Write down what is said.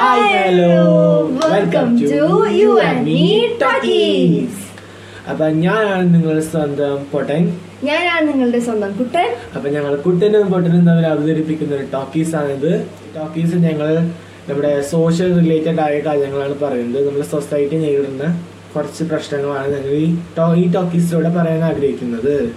Hello welcome to you and me talkies അപ്പൊ ഞാനാണ് നിങ്ങളുടെ സ്വന്തം പൊട്ടൻ. ഞാനാണ് നിങ്ങളുടെ സ്വന്തം കുട്ടൻ. അപ്പൊ ഞങ്ങൾ കുട്ടനും പൊട്ടനും തമ്മിൽ അവതരിപ്പിക്കുന്ന ഒരു ടോക്കീസ് ആണിത്. ടോക്കീസ് ഞങ്ങൾ നമ്മുടെ സോഷ്യൽ റിലേറ്റഡ് ആയ കാര്യങ്ങളാണ് പറയുന്നത്. നമ്മുടെ സൊസൈറ്റി നേരിടുന്ന കുറച്ച് പ്രശ്നങ്ങളാണ് ഞങ്ങൾ ഈ ടോ- ഈ ടോക്കീസിലൂടെ പറയാൻ ആഗ്രഹിക്കുന്നത്.